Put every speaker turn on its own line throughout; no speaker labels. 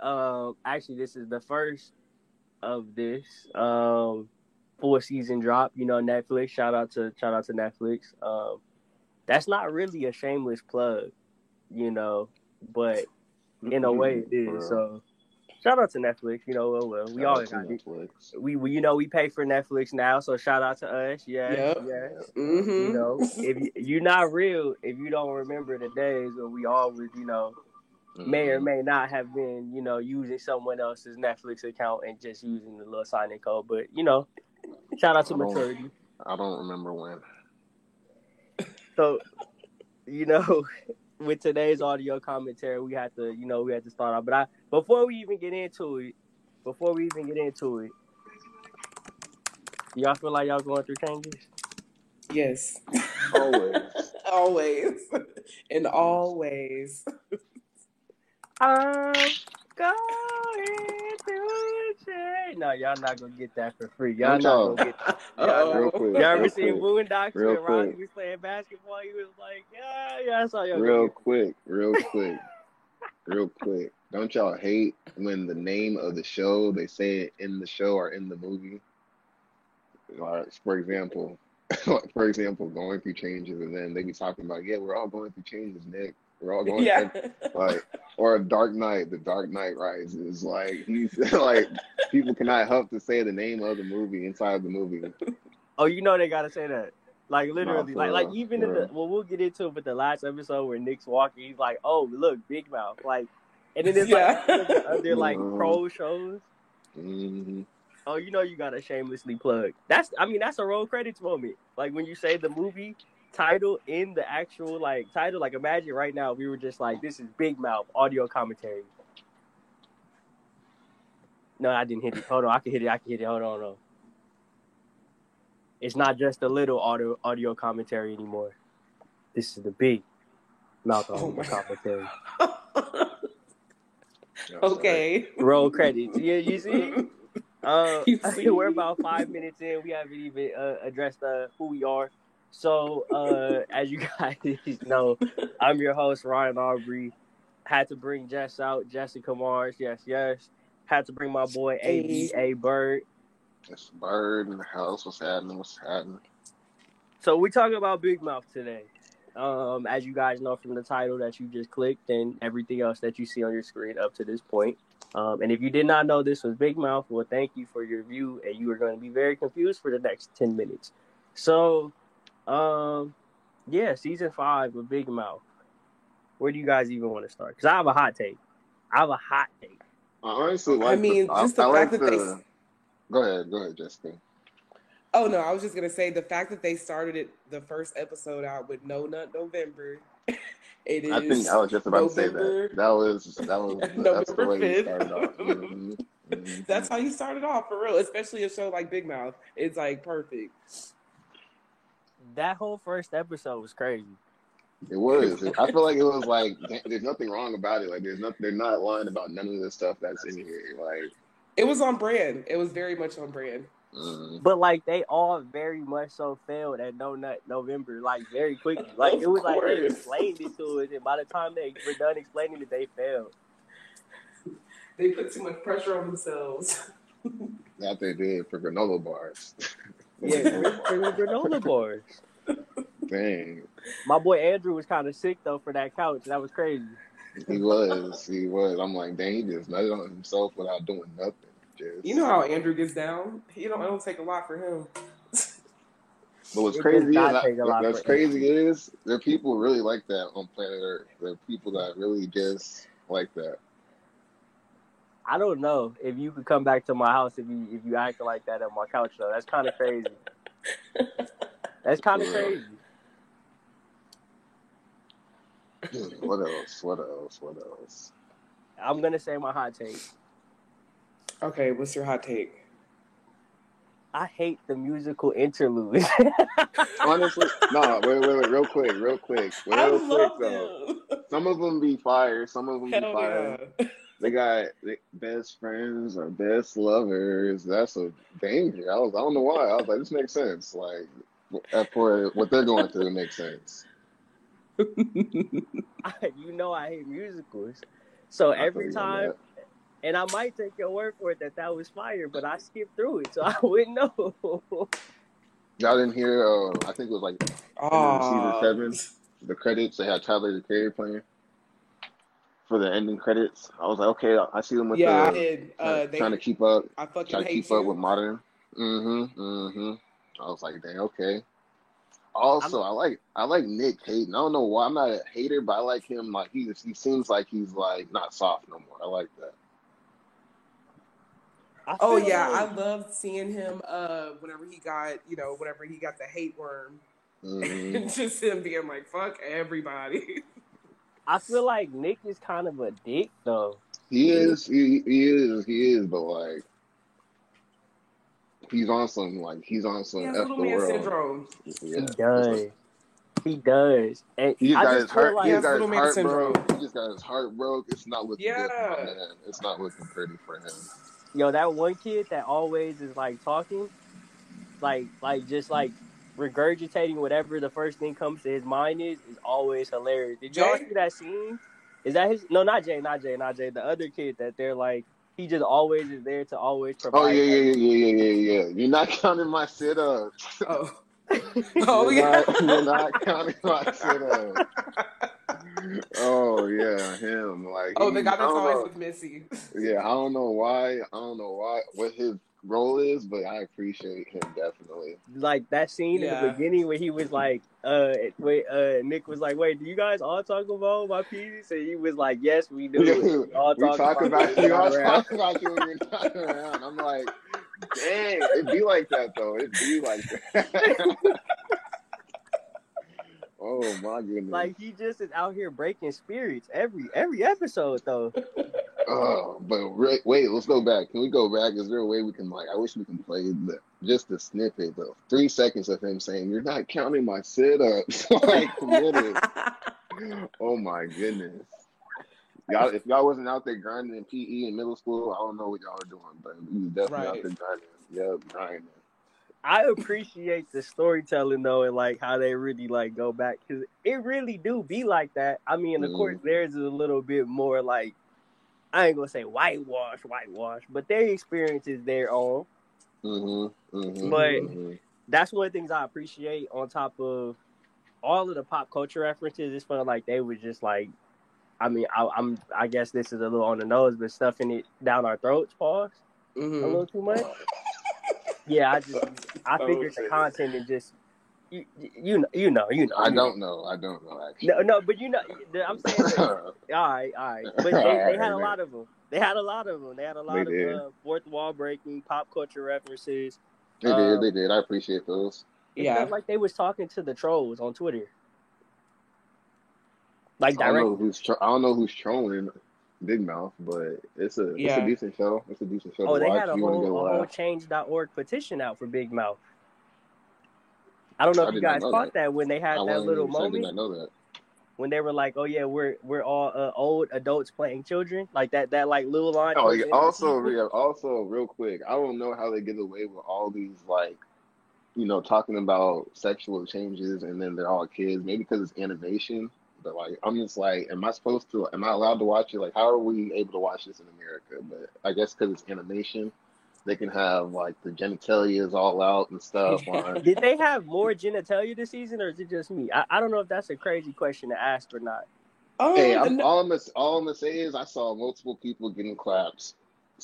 Um, actually, this is the first of this um full season drop. You know, Netflix. Shout out to shout out to Netflix. Um, that's not really a shameless plug, you know, but in a way it is. So shout out to Netflix. You know, well, well we
Shout
always got
Netflix.
we, we you know we pay for Netflix now, so shout out to us. Yes,
Yep.
yes.
Mm-hmm.
You know, if you, you're not real, if you don't remember the days when we always, you know, may or
Mhm.
may not have been, you know, using someone else's Netflix account and just using the little sign-in code. But you know, shout out to
I
maturity.
I don't remember when.
So, you know, with today's audio commentary, we had to, you know, we had to start off. But I, before we even get into it, before we even get into it, y'all feel like y'all going through changes?
Yes.
Always.
always. And all ways.
I'm going through change. No, y'all not gonna get that for free. Y'all
Don't
gonna get.
Uh-oh.
Real quick.
Y'all ever
Real
seen
quick.
Boondocks
Real
when Ronnie
quick.
was playing basketball? He was like, yeah, yeah, I saw y'all.
Real quick, real quick, real quick. Don't y'all hate when the name of the show they say it in the show or in the movie? Like, for example, for example, going through changes, and then they be talking about, yeah, we're all going through changes, Nick. We're all going
Yeah.
through like or a Dark Knight, the Dark Knight Rises. Like he's like people cannot help to say the name of the movie inside the movie.
Oh, you know they gotta say that. Like literally,
for
like like even
for
in the well, we'll get into it with the last episode where Nick's walking. He's like, "Oh, look, Big Mouth!" Like, and then it's like
Yeah.
other like
Mhm.
pro shows.
hmm
Oh, you know you gotta shamelessly plug. That's I mean that's a roll credits moment. Like when you say the movie title in the actual like title. Like imagine right now we were just like, "This is Big Mouth audio commentary." No, I didn't hit it. Hold on, I can hit it. I can hit it. Hold on, hold on. It's not just a little audio audio commentary anymore. This is the big mouth
Oh
audio
my-
commentary.
okay.
Roll credits. Yeah, you see. Uh,
You see?
we're about five minutes in. We haven't even uh, addressed uh, who we are. So, uh, as you guys know, I'm your host Ryan Aubrey. Had to bring Jess out, Jessica Marrs. Yes, yes. Had to bring my boy
Hey.
Aye Bird.
It's Bird in the house. What's happening? What's happening?
So we're talking about Big Mouth today. Um, as you guys know from the title that you just clicked and everything else that you see on your screen up to this point. Um, and if you did not know this was Big Mouth, well, thank you for your view, and you are going to be very confused for the next ten minutes. So, um, yeah, season five of Big Mouth. Where do you guys even want to start? Because I have a hot take. I have a hot take.
I honestly
I mean,
the,
just the
I, I
fact
like
that they-
Go ahead. Go ahead, Jessica.
Oh no, I was just gonna say the fact that they started it the first episode out with No Nut November. It is.
I think I was just about to say that. That was that was that's the
November
way you
5th.
started off. Mhm. Mhm.
That's how you started off for real, especially a show like Big Mouth. It's like perfect.
That whole first episode was crazy.
It was. I feel like it was like there's nothing wrong about it. Like there's not they're not lying about none of the stuff that's in here. Like
It was on brand. It was very much on brand.
mm,
But like they all very much so failed at No Nut November, like very quickly. Like it was
Of
like they explained it to us, and by the time they were done explaining it, they failed.
They put too much pressure on themselves.
that they did for granola bars.
Yeah, for the granola bars.
Dang.
My boy Andrew was kind of sick though for that couch. That was crazy.
He was. He was. I'm like, dang, he just nutted on himself without doing nothing. Just
You know how Andrew gets down. He don't. It don't take a lot for him.
But what's
It
crazy is
not
that,
take
what's
for
crazy is there are people really like that on planet Earth. There are people that really just like that.
I don't know if you could come back to my house if you if you acting like that on my couch though. That's kind of crazy. That's kind of crazy.
Hmm, what else? What else? What else?
I'm gonna say my hot take.
Okay, what's your hot take?
I hate the musical interludes.
Honestly, no. Wait, wait, wait. Real quick, real quick,
I
real quick
love
though.
them.
Some of them be fire. Some of them be fire.
yeah.
They got best friends or best lovers. That's a danger. I was. I don't know why. I was like, this makes sense. Like for what they're going through, it makes sense.
you know I hate musicals. So
I
every
feel you on
time, and I might take your word for it that that was fire, but I skipped through it, so I wouldn't know.
Y'all didn't hear? Uh, I think it was like
Aw.
season seven. The credits they had Tyler the Creator playing for the ending credits. I was like, okay, I see them with
Yeah, I
the
did. Uh,
trying,
they,
trying to keep up,
I fucking
trying to
hate
keep
you.
up with modern. Mm-hmm. Mm-hmm. I was like, dang, okay. Also, I like I like Nick Hayden. I don't know why I'm not a hater, but I like him. Like he he seems like he's like not soft no more. I like that.
I
Oh yeah,
like-
I loved seeing him. Uh, whenever he got, you know, whenever he got the hate worm,
Mhm.
and just him being like, "Fuck everybody."
I feel like Nick is kind of a dick though.
He is, he, he is, he is, but like, he's on some, like, he's on some
He
F the world.
syndrome.
Yeah.
He does. He does. And
He just got his heart,
like
he
He
just got his heart
syndrome.
broke. He just got his heart broke. It's not looking good for my
Yeah.
It's not looking pretty for him.
yo, that one kid that always is like talking, like like just like regurgitating whatever the first thing comes to his mind is is always hilarious. Did y'all
Jay?
see that scene? Is that his? No, not Jay, not Jay, not Jay. The other kid that they're like he just always is there to always provide.
Oh, yeah, yeah, yeah, yeah, yeah, yeah, yeah. You're not counting my sit ups.
Oh, oh
you're,
yeah.
not, you're not counting my sit ups. Oh, yeah, him. Like,
oh,
he-
the guy that's always
know.
with Missy.
Yeah, I don't know why. I don't know why what his role is, but I appreciate him definitely.
like that scene in the beginning where he was like, uh, wait, uh, Nick was like, wait, do you guys all talk about my penis? And he was like, yes, we do.
we
We all talk,
talk about
it when
you.
you're
I
not around.
talk about you when you're not around. I'm like, dang, it'd be like that though. It'd be like that. oh my goodness.
Like he just is out here breaking spirits every every episode though.
oh, but re- wait, let's go back. Can we go back? Is there a way we can like? I wish we can play the, just the snippet, the three seconds of him saying, "You're not counting my sit ups." like. Oh my goodness. Y'all, if y'all wasn't out there grinding in PE in middle school, I don't know what y'all are doing, but we was definitely
Right.
out there grinding. Yep, grinding.
I appreciate the storytelling though, and like how they really like go back because it really do be like that. I mean, of course, theirs is a little bit more like I ain't gonna say whitewash, whitewash, but their experience is their own.
Mm-hmm. mm-hmm
But-
mhm.
That's one of the things I appreciate. On top of all of the pop culture references, it felt like they were just like, I mean, I, I'm I guess this is a little on the nose, but stuffing it down our throats. Pause. a
Mhm.
little too much. Yeah, I just I figured the content and just you you know you know you know.
I
you
don't know. I don't know actually.
No, no, but you know, I'm saying, that, all right, all right, but they, they had a lot of them. They had a lot of them. They had a lot
They
of uh, fourth wall breaking, pop culture references.
they
Um,
did. They did. I appreciate those.
It
Yeah.
felt like they was talking to the trolls on Twitter, like
I don't know who's. Tro- I don't know who's trolling Big Mouth, but it's a it's a decent show. It's a decent show
Oh,
to
they
watch.
had a
you
whole,
get a
a whole change.org petition out for Big Mouth. I don't know
I
if you guys caught
that.
that when they had
I
that little
even saying, did
moment.
not know that.
when they were like, "Oh yeah, we're we're all uh, old adults playing children," like that that like little line.
Oh, yeah,
the end of the
also, yeah, also, real quick, I don't know how they get away with all these like, you know, talking about sexual changes, and then they're all kids. Maybe because it's animation, but like, I'm just like, am I supposed to? Am I allowed to watch it? Like, how are we able to watch this in America? But I guess because it's animation, they can have like the genitalia is all out and stuff. On,
Did they have more genitalia this season, or is it just me? I, I don't know if that's a crazy question to ask or not.
Oh,
hey, I'm,
no-
all I'm gonna, all I'm gonna say is I saw multiple people getting claps.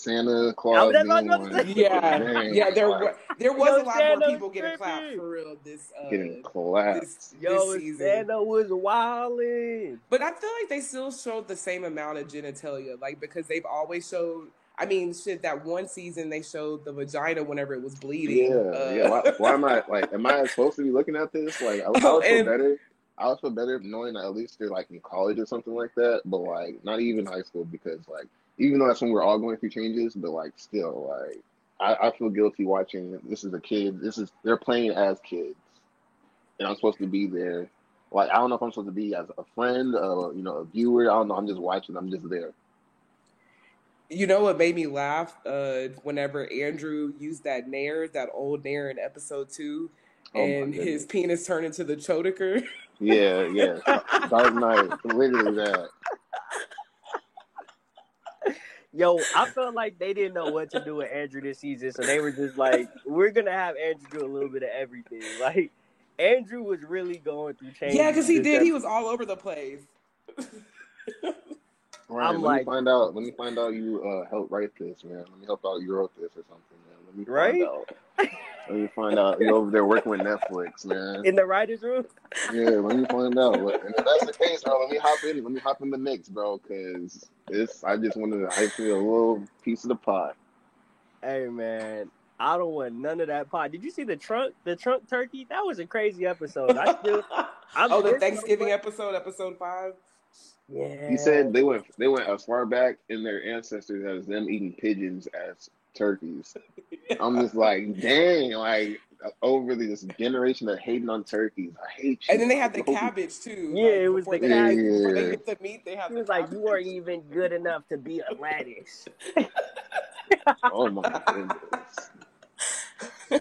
Santa Claus
that's what I
being
was about to
one.
say.
yeah,
Man,
yeah. There
like,
was there was
Yo,
a lot more people getting clapped
tripping.
for real this uh,
getting clapped.
this,
Yo,
this season.
Santa was wilding.
But I feel like they still showed the same amount of genitalia, like because they've always showed. I mean, shit. That one season they showed the vagina whenever it was bleeding.
Yeah,
Uh,
yeah. Why, why am I like? Am I supposed to be looking at this? Like, I, I would
Oh,
feel
and-
better. I would feel better knowing that at least they're like in college or something like that. But like, not even high school because like, even though that's when we're all going through changes, but like, still like, I, I feel guilty watching. This is a kid. This is they're playing as kids, and I'm supposed to be there. Like, I don't know if I'm supposed to be as a friend, uh, you know, a viewer. I don't know. I'm just watching. I'm just there.
You know what made me laugh? Uh, whenever Andrew used that nair, that old nair in episode two,
Oh
and his penis turned into the chodeker.
Yeah, yeah. Dark Knight, literally that.
Yo, I felt like they didn't know what to do with Andrew this season, so they were just like, "We're gonna have Andrew do a little bit of everything." Like, Andrew was really going through change.
Yeah, because he did. He was all over the place.
Right,
I'm
let
like-
me find out. Let me find out you uh helped write this, man. Let me help out you wrote this or something, man. Let me find
Right?
out. Let me find out you over there working with Netflix, man.
in the writers' room.
Yeah, let me find out. And if that's the case, bro, let me hop in. Let me hop in the mix, bro, because this. I just wanted to. I feel a little piece of the pot.
Hey man, I don't want none of that pot. Did you see the trunk? The trunk turkey? That was a crazy episode. I still, I'm
oh, the
still-
Thanksgiving episode, episode five.
Yeah.
He said they went. They went as far back in their ancestors as them eating pigeons as turkeys. I'm just like, dang, like over this generation of hating on turkeys. I hate you.
And then they had the
I hope you-
cabbage too.
Yeah,
like,
it was the
they-
cabbage.
Before they get the meat, they have.
He
the
was like,
cabbage.
you weren't even good enough to be a lettuce.
Oh my goodness.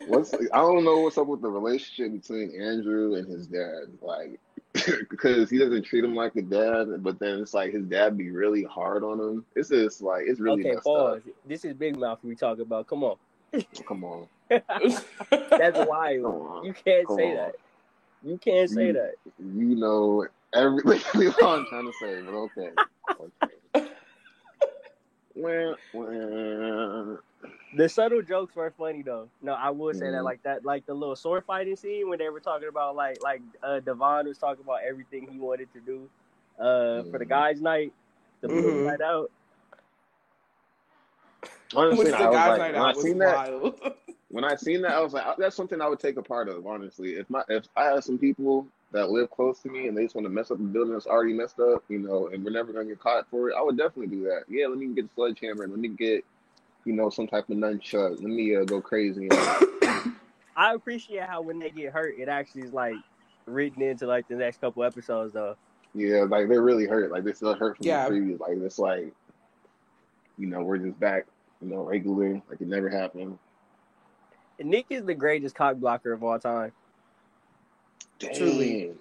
What's I don't know what's up with the relationship between Andrew and his dad. Like because he doesn't treat him like a dad, but then it's like his dad be really hard on him. It's just like it's really
okay, pause. This is Big Mouth we talk about. Come on.
Come on.
That's wild.
On.
You can't
Come
say
on.
that. You can't say
You-
that.
You know everything what I'm trying to say, but okay. Okay. Well, well,
The subtle jokes were funny though. No, I would say that
Mhm.
like that, like the little sword fighting scene when they were talking about like like uh Devin was talking about everything he wanted to do uh for the
Mhm.
guys' night, the Brooklyn
Mhm.
night out.
honestly, I was like,
night
when I
out was
seen that, when I seen that, I was like, that's something I would take a part of. Honestly, if my if I had some people that live close to me and they just want to mess up a building that's already messed up, you know, and we're never gonna get caught for it, I would definitely do that. Yeah, let me get a sledgehammer. and Let me get, you know, some type of nunchuck. Let me uh, go crazy. And,
I appreciate how when they get hurt, it actually is like written into like the next couple episodes though.
yeah, like they're really hurt. Like they still hurt from
Yeah.
the previous. Like it's like, you know, we're just back, you know, regular. Like it never happened.
And Nick is the greatest cock blocker of all time.
Dang.
Truly.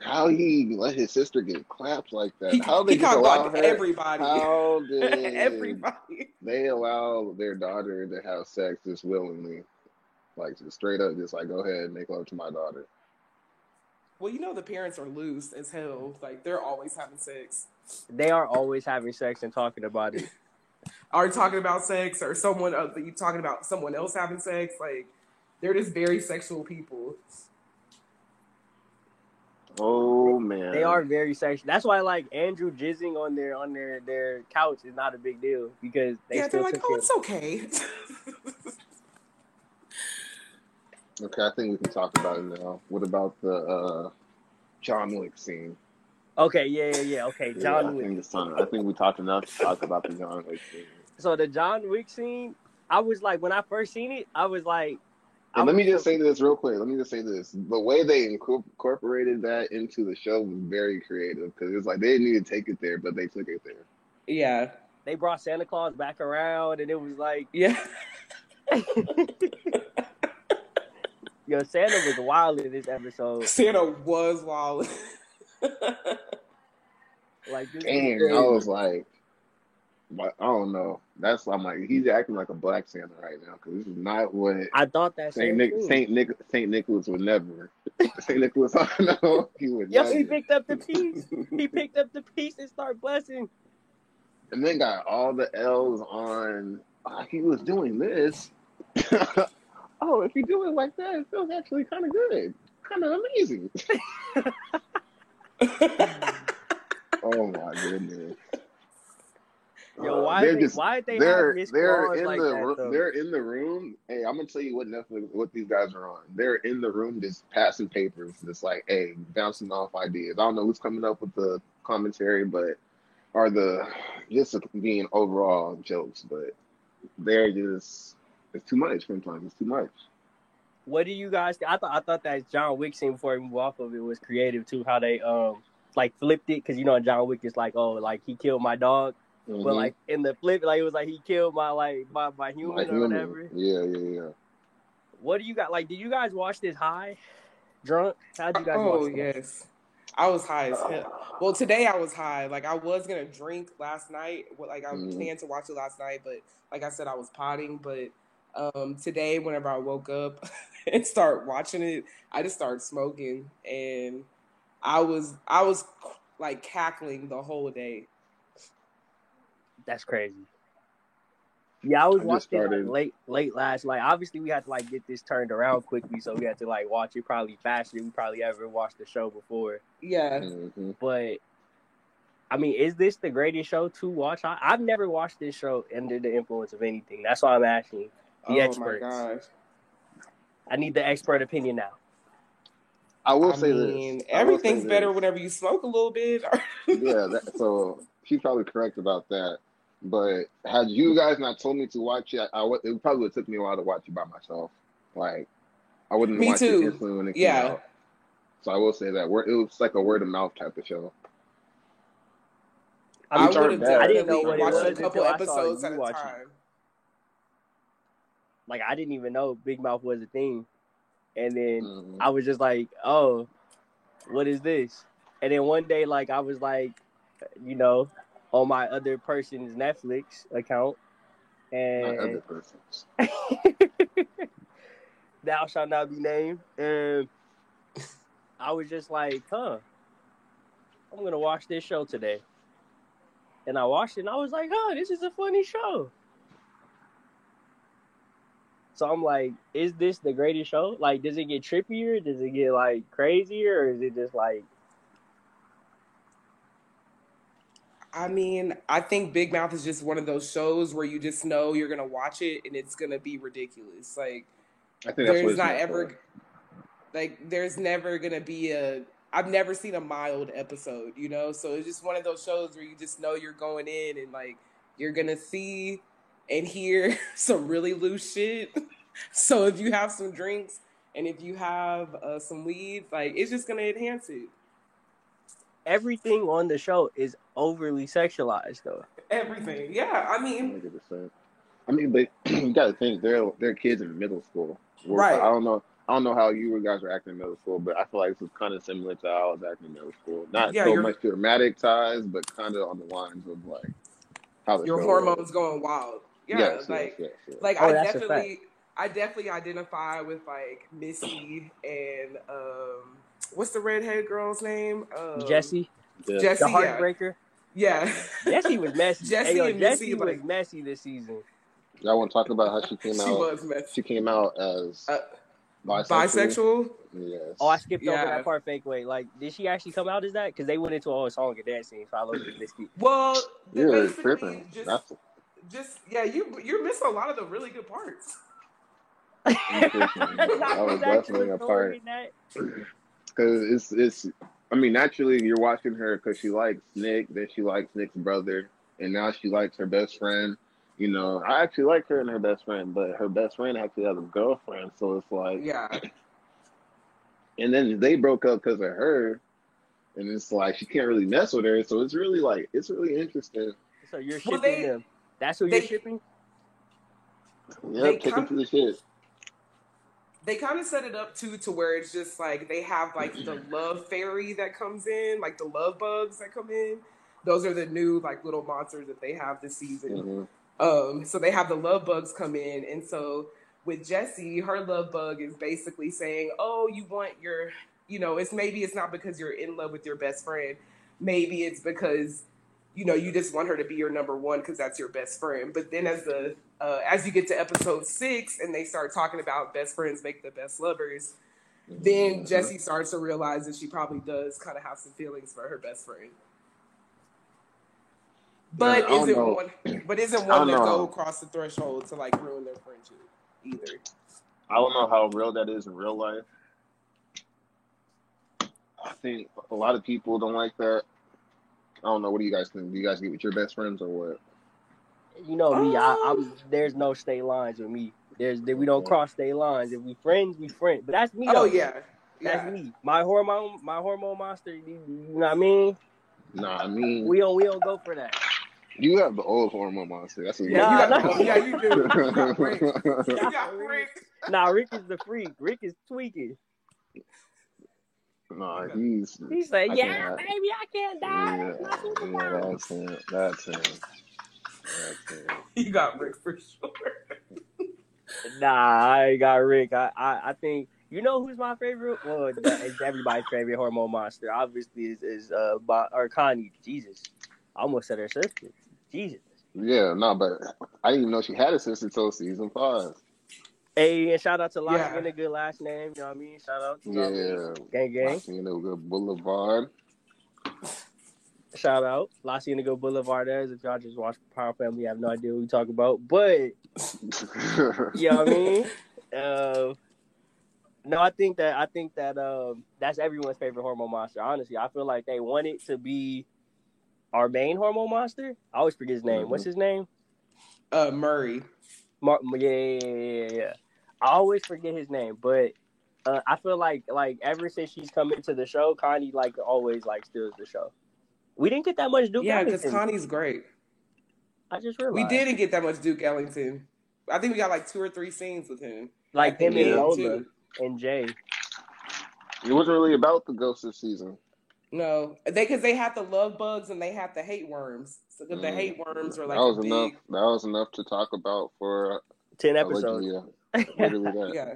How he let his sister get clapped like that?
He,
How they
he
just
caught
allow her?
everybody.
How did
everybody.
they allow their daughter to have sex just willingly? Like just straight up, just like go ahead and make love to my daughter.
Well, you know the parents are loose as hell. Like they're always having sex.
They are always having sex and talking about it.
Are you talking about sex or someone uh, you talking about someone else having sex? Like they're just very sexual people.
Oh man,
They are very sexual. That's why like Andrew jizzing on their on their their couch is not a big deal because they
yeah,
still
they're like, oh,
it.
it's okay.
Okay, I think we can talk about it now. What about the uh, John Wick scene?
Okay, yeah, yeah, yeah. Okay,
Yeah,
John
I
Wick.
think it's time. I think we talked enough to talk about the John Wick scene.
So the John Wick scene, I was like, when I first seen it, I was like, I
And let me just say this real quick. Let me just say this: the way they incorporated that into the show was very creative because it's like they didn't need to take it there, but they took it there.
yeah,
they brought Santa Claus back around, and it was like,
yeah.
yo, Santa was wild in this episode.
Santa was wild.
Like, this
And
was
I was like, but I don't know. That's I'm like he's acting like a black Santa right now because this is not what
I thought that
Saint Nick. Saint Nick Saint Nicholas would never. Saint Nicholas, I know he would never.
he picked up the piece. He picked up the piece and started blessing.
and then got all the L's on. "Ah, he was doing this. oh, if you do it like that, it feels actually kind of good, kind of amazing. Oh my goodness.
Yo,
Uh,
why
they're
they,
just
why they
they're they're in
like
the
that,
ro- they're in the room. Hey, I'm gonna tell you what Netflix what these guys are on. They're in the room just passing papers, just like hey, bouncing off ideas. I don't know who's coming up with the commentary, but are the just being overall jokes, but they're just it's too much sometimes. It's too much.
What do you guys? I thought I thought that John Wick scene before we move off of it was creative too. How they um like flipped it because you know John Wick is like oh like he killed my dog, but
Mhm.
like in the flip like it was like he killed my like my my
My
human or
human.
whatever.
Yeah, yeah, yeah.
What do you got? Like, did you guys watch this high, drunk? How'd you guys
oh
watch? That?
yes. I was high as hell. Well, today I was high. Like I was gonna drink last night. Like I
Mhm.
planned to watch it last night, but like I said, I was potting. But um, today, whenever I woke up and start watching it, I just started smoking, and I was I was like cackling the whole day.
That's crazy. Yeah, I was
I
watching it, like,
started-
late late last night. Obviously, we had to like get this turned around quickly, so we had to like watch it probably faster than we probably ever watched the show before.
Yeah.
hmm
But I mean, is this the greatest show to watch? I, I've never watched this show under the influence of anything. That's why I'm asking the
oh
experts.
my gosh.
I need the expert opinion now.
I will
I
say
mean,
this. I will say
everything's
this.
better whenever you smoke a little bit.
yeah, that, so she's probably correct about that. But had you guys not told me to watch it, I, would. It probably would took me a while to watch it by myself. Like I wouldn't
Me
watch
too.
it instantly when it came out. So I will say that word. It was like a word of mouth type of show.
I,
I
I'm
would have
trying
I didn't know
definitely
what it
watched a couple
until I saw
episodes at a
watch it.
time.
like I didn't even know Big Mouth was a thing, and then
Mhm.
I was just like, oh, what is this? And then one day, like I was like, you know, on my other person's Netflix account, and
other persons.
thou shalt not be named. And I was just like, huh, I'm gonna watch this show today. And I watched it and I was like, oh, this is a funny show. So I'm like, is this the greatest show? Like, does it get trippier? Does it get like crazier? Or is it just like
I mean, I think Big Mouth is just one of those shows where you just know you're gonna watch it and it's gonna be ridiculous. Like
I think that's
there's not ever
for.
like there's never gonna be a I've never seen a mild episode, you know? So it's just one of those shows where you just know you're going in and like you're gonna see and hear some really loose shit. so if you have some drinks and if you have uh, some weed, like it's just gonna enhance it.
Everything on the show is overly sexualized though?
Everything. Yeah. I mean
100%. I mean, but you got to think they're they're kids in middle school. Where-
Right.
I don't know. I don't know how you guys were acting in middle school, but I feel like this was kind of similar to how I was acting in middle school. Not
Yeah,
so
you're-
much dramatic ties, but kind of on the lines of like how the
your
show
hormones
was.
going wild. Yeah,
Yes,
like
yes, yes, yes.
like
Oh,
I definitely I definitely identify with like Missy and um what's the redhead girl's name? Um,
Jesse,
Yeah.
Jesse,
the heartbreaker.
Yeah.
Jesse was messy.
Jesse
hey, yo,
and
Jesse was
like-
messy this season.
Y'all want to talk about how she came
she
out?
was messy.
She came out as
Uh,
bisexual.
bisexual.
Yes.
Oh, I skipped over that part. Fake way. Like, did she actually come out as that? Because they went into a whole song and dance scene. So I love this.
Well, they
You're tripping.
Just,
That's
just yeah, you you're missing a lot of the really good parts.
that was definitely a part. Because it's it's. I mean, naturally, you're watching her because she likes Nick, then she likes Nick's brother, and now she likes her best friend. You know, I actually like her and her best friend, but her best friend actually has a girlfriend, so it's like,
Yeah.
and then they broke up because of her, and it's like she can't really mess with her, so it's really like it's really interesting.
So you're
Well,
shipping
they-
them. That's who
they-
you're shipping.
Yeah,
They
take
come-
him to the shit.
They kind of set it up too to where it's just like they have like the love fairy that comes in, like the love bugs that come in. Those are the new like little monsters that they have this season.
hmm
Um, so they have the love bugs come in, and so with Jessie, her love bug is basically saying, "Oh, you want your, you know, it's maybe it's not because you're in love with your best friend, maybe it's because, you know, you just want her to be your number one because that's your best friend." But then as the uh, as you get to episode six, and they start talking about best friends make the best lovers, then
Mhm.
Jessie starts to realize that she probably does kind of have some feelings for her best friend. But
Yeah,
isn't
know.
one but isn't one that go across the threshold to like ruin their friendship either.
I don't know how real that is in real life. I think a lot of people don't like that. I don't know. What do you guys think? Do you guys get with your best friends or what?
You know me. I, I'm.
Um,
There's no state lines with me. There's we don't cross state lines. If we friends, we friends. But that's me.
Oh
though.
yeah.
That's
Yeah.
me. My hormone, my hormone monster. You, you know what I mean?
Nah, I mean,
We don't, we don't go for that.
you have the old hormone monster. That's what
Yeah, you
Nah,
got,
nah.
yeah, you do. You got Rick. You got Rick.
Nah, Rick is the freak. Rick is tweaking.
No, he's
He's like,
I
yeah,
can't-
baby, I can't die.
yeah,
My
yeah, that's him. That's him. That's him.
You got Rick for sure.
Nah, I ain't got Rick. I, I, I think you know who's my favorite. Well, it's everybody's favorite hormone monster. Obviously, is is uh Bo- or Connie. Jesus, I almost said her sister. Jesus.
Yeah, no, but I didn't even know she had a sister until season five.
Hey, and shout out to Lottie
Yeah.
getting a good last name. You know what I mean? Shout out. to know I mean?
Yeah,
Gang gang.
you know, good Boulevard.
Shout out. La Cienega Boulevard is. If y'all just watch Power Family, you have no idea what we talk about. But you know what I mean? Uh, no, I think that I think that um, that's everyone's favorite hormone monster. Honestly, I feel like they want it to be our main hormone monster. I always forget his name.
Mhm.
What's his name?
Uh, Maury.
Mar- yeah, yeah, yeah, yeah, yeah. I always forget his name, but uh, I feel like like ever since she's come into the show, Connie like always like steals the show. We didn't get that much Duke
Yeah, because Connie's great.
I just realized We
didn't get that much Duke Ellington. I think we got like two or three scenes with him.
like
the
him and
end,
Lola and Jay.
it wasn't really about the ghost this season.
No, they because they have the love bugs and they have the hate worms. So 'cause the
Mm.
hate worms are like
that was
a big,
enough. That was enough to talk about for
Ten episodes.
allegedly, uh, literally that.
Yeah,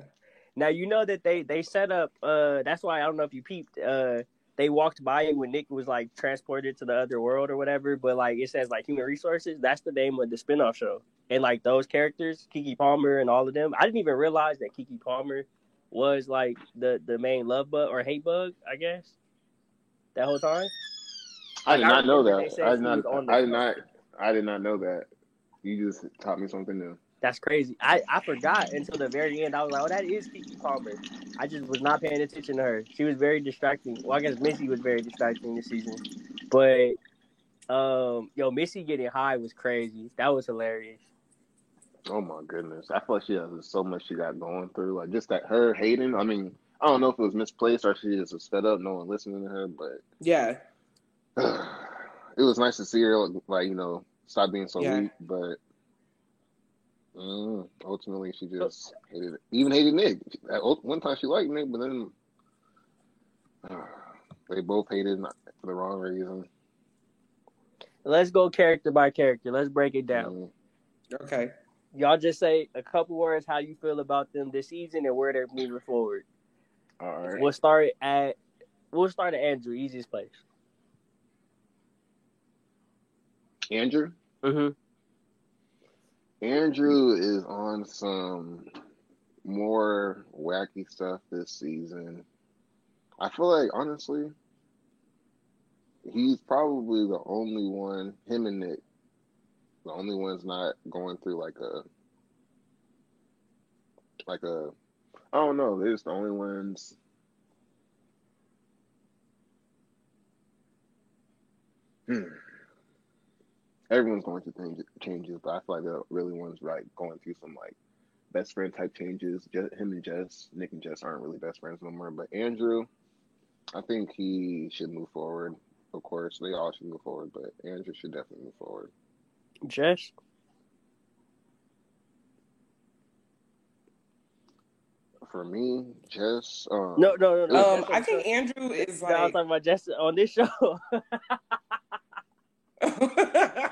Now you know that they they set up. Uh, that's why I don't know if you peeped. Uh, they walked by it when Nick was like transported to the other world or whatever. But like it says like human resources. That's the name of the spinoff show. And like those characters, Keke Palmer and all of them. I didn't even realize that Keke Palmer was like the the main love bug or hate bug. I guess that whole time.
I did
Like, I
not know that. I did not.
was on the
I did
show.
not. I did not know that. You just taught me something new.
That's crazy. I, I forgot until the very end. I was like, oh, that is Keke Palmer. I just was not paying attention to her. She was very distracting. Well, I guess Missy was very distracting this season. But, um, yo, Missy getting high was crazy. That was hilarious.
Oh my goodness! I feel like she has so much she got going through. Like just that her hating. I mean, I don't know if it was misplaced or she just was fed up, no one listening to her. But
yeah.
it was nice to see her like you know stop being so
Yeah.
weak. But mm, ultimately, she just hated it. Even hated Nick. At one time, she liked Nick, but then they both hated for the wrong reason.
Let's go character by character. Let's break it down.
Mm,
Okay.
Y'all just say a couple words how you feel about them this season and where they're moving forward.
all right.
We'll start at we'll start at Andrew, easiest place.
Andrew.
Mm-hmm.
Andrew is on some more wacky stuff this season. I feel like honestly, he's probably the only one, him and Nick, the only ones not going through like a like a I don't know, they're just the only ones Hmm. Everyone's going through things, changes, but I feel like the really ones like going through some like best friend type changes. Just, him and Jess, Nick and Jess aren't really best friends no more. But Andrew, I think he should move forward. Of course, they all should move forward, but Andrew should definitely move forward.
Jess?
For me, Jess, um,
No, no, no, no.
Um, I think Andrew is
No, I was
like.
talking about Jess on this show.